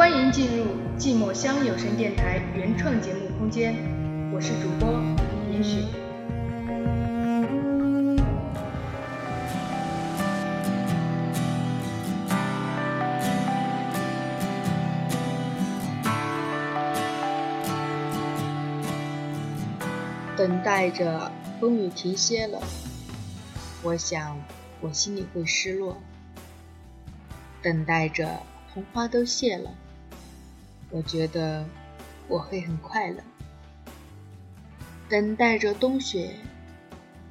欢迎进入寂寞乡有声电台原创节目空间，我是主播严雪。等待着风雨停歇了，我想我心里会失落。等待着红花都谢了，我觉得我会很快乐。等待着冬雪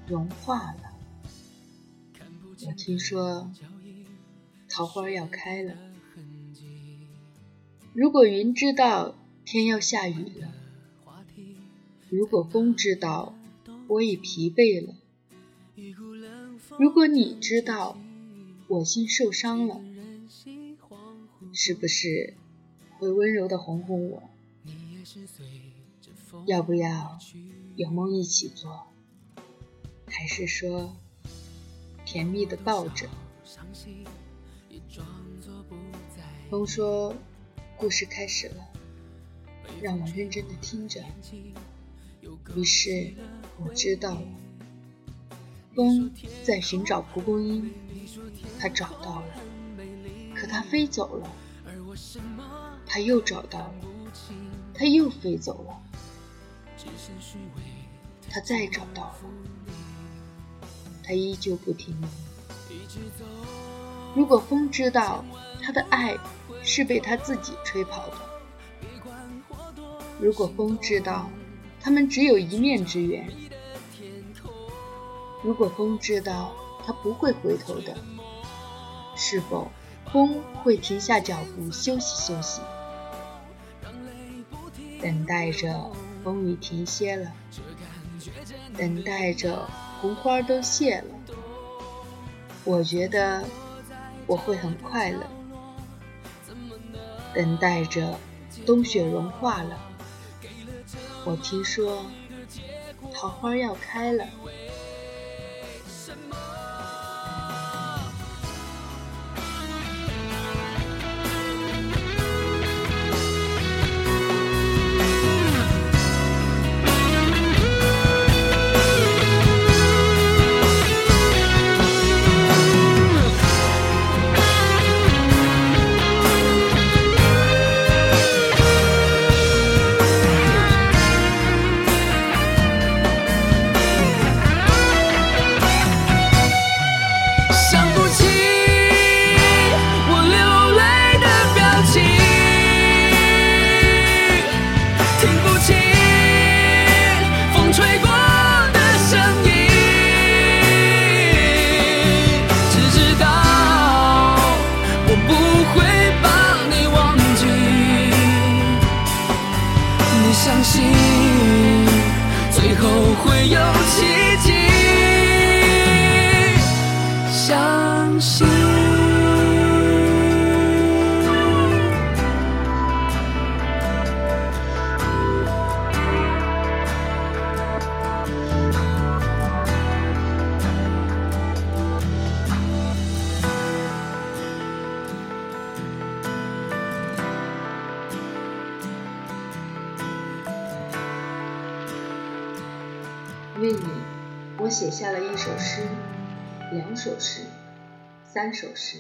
融化了，我听说桃花要开了。如果云知道天要下雨了。如果风知道我已疲惫了，如果你知道我心受伤了，是不是会温柔的哄哄我？要不要有梦一起做？还是说甜蜜的抱着？风说：“故事开始了，让我认真的听着。”于是我知道了，风在寻找蒲公英，它找到了，可它飞走了；他又找到了，他又飞走了；他再找到了，他依旧不停留。如果风知道他的爱是被他自己吹跑的，如果风知道。他们只有一面之缘。如果风知道他不会回头的，是否风会停下脚步休息休息，等待着风雨停歇了，等待着红花都谢了？我觉得我会很快乐，等待着冬雪融化了。我听说桃花要开了。为你，我写下了一首诗，两首诗，三首诗。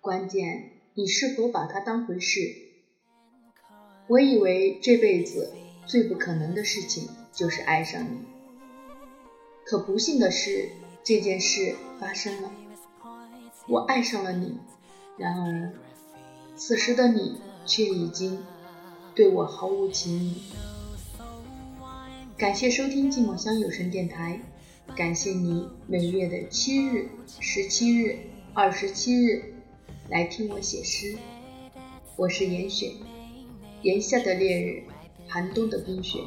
关键你是否把它当回事？我以为这辈子最不可能的事情就是爱上你，可不幸的是，这件事发生了。我爱上了你，然而此时的你却已经对我毫无情意。感谢收听寂寞乡有声电台，感谢你每月的七日、十七日、二十七日来听我写诗。我是严雪，炎夏的烈日，寒冬的冰雪。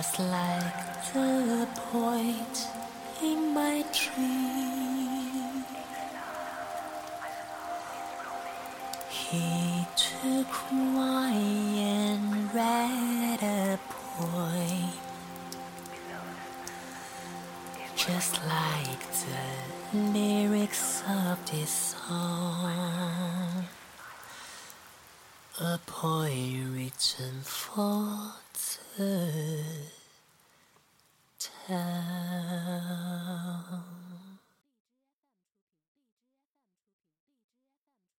Just like the point in my dream. He took wine and read a poem, just like the lyrics of this song. A poem written for the town.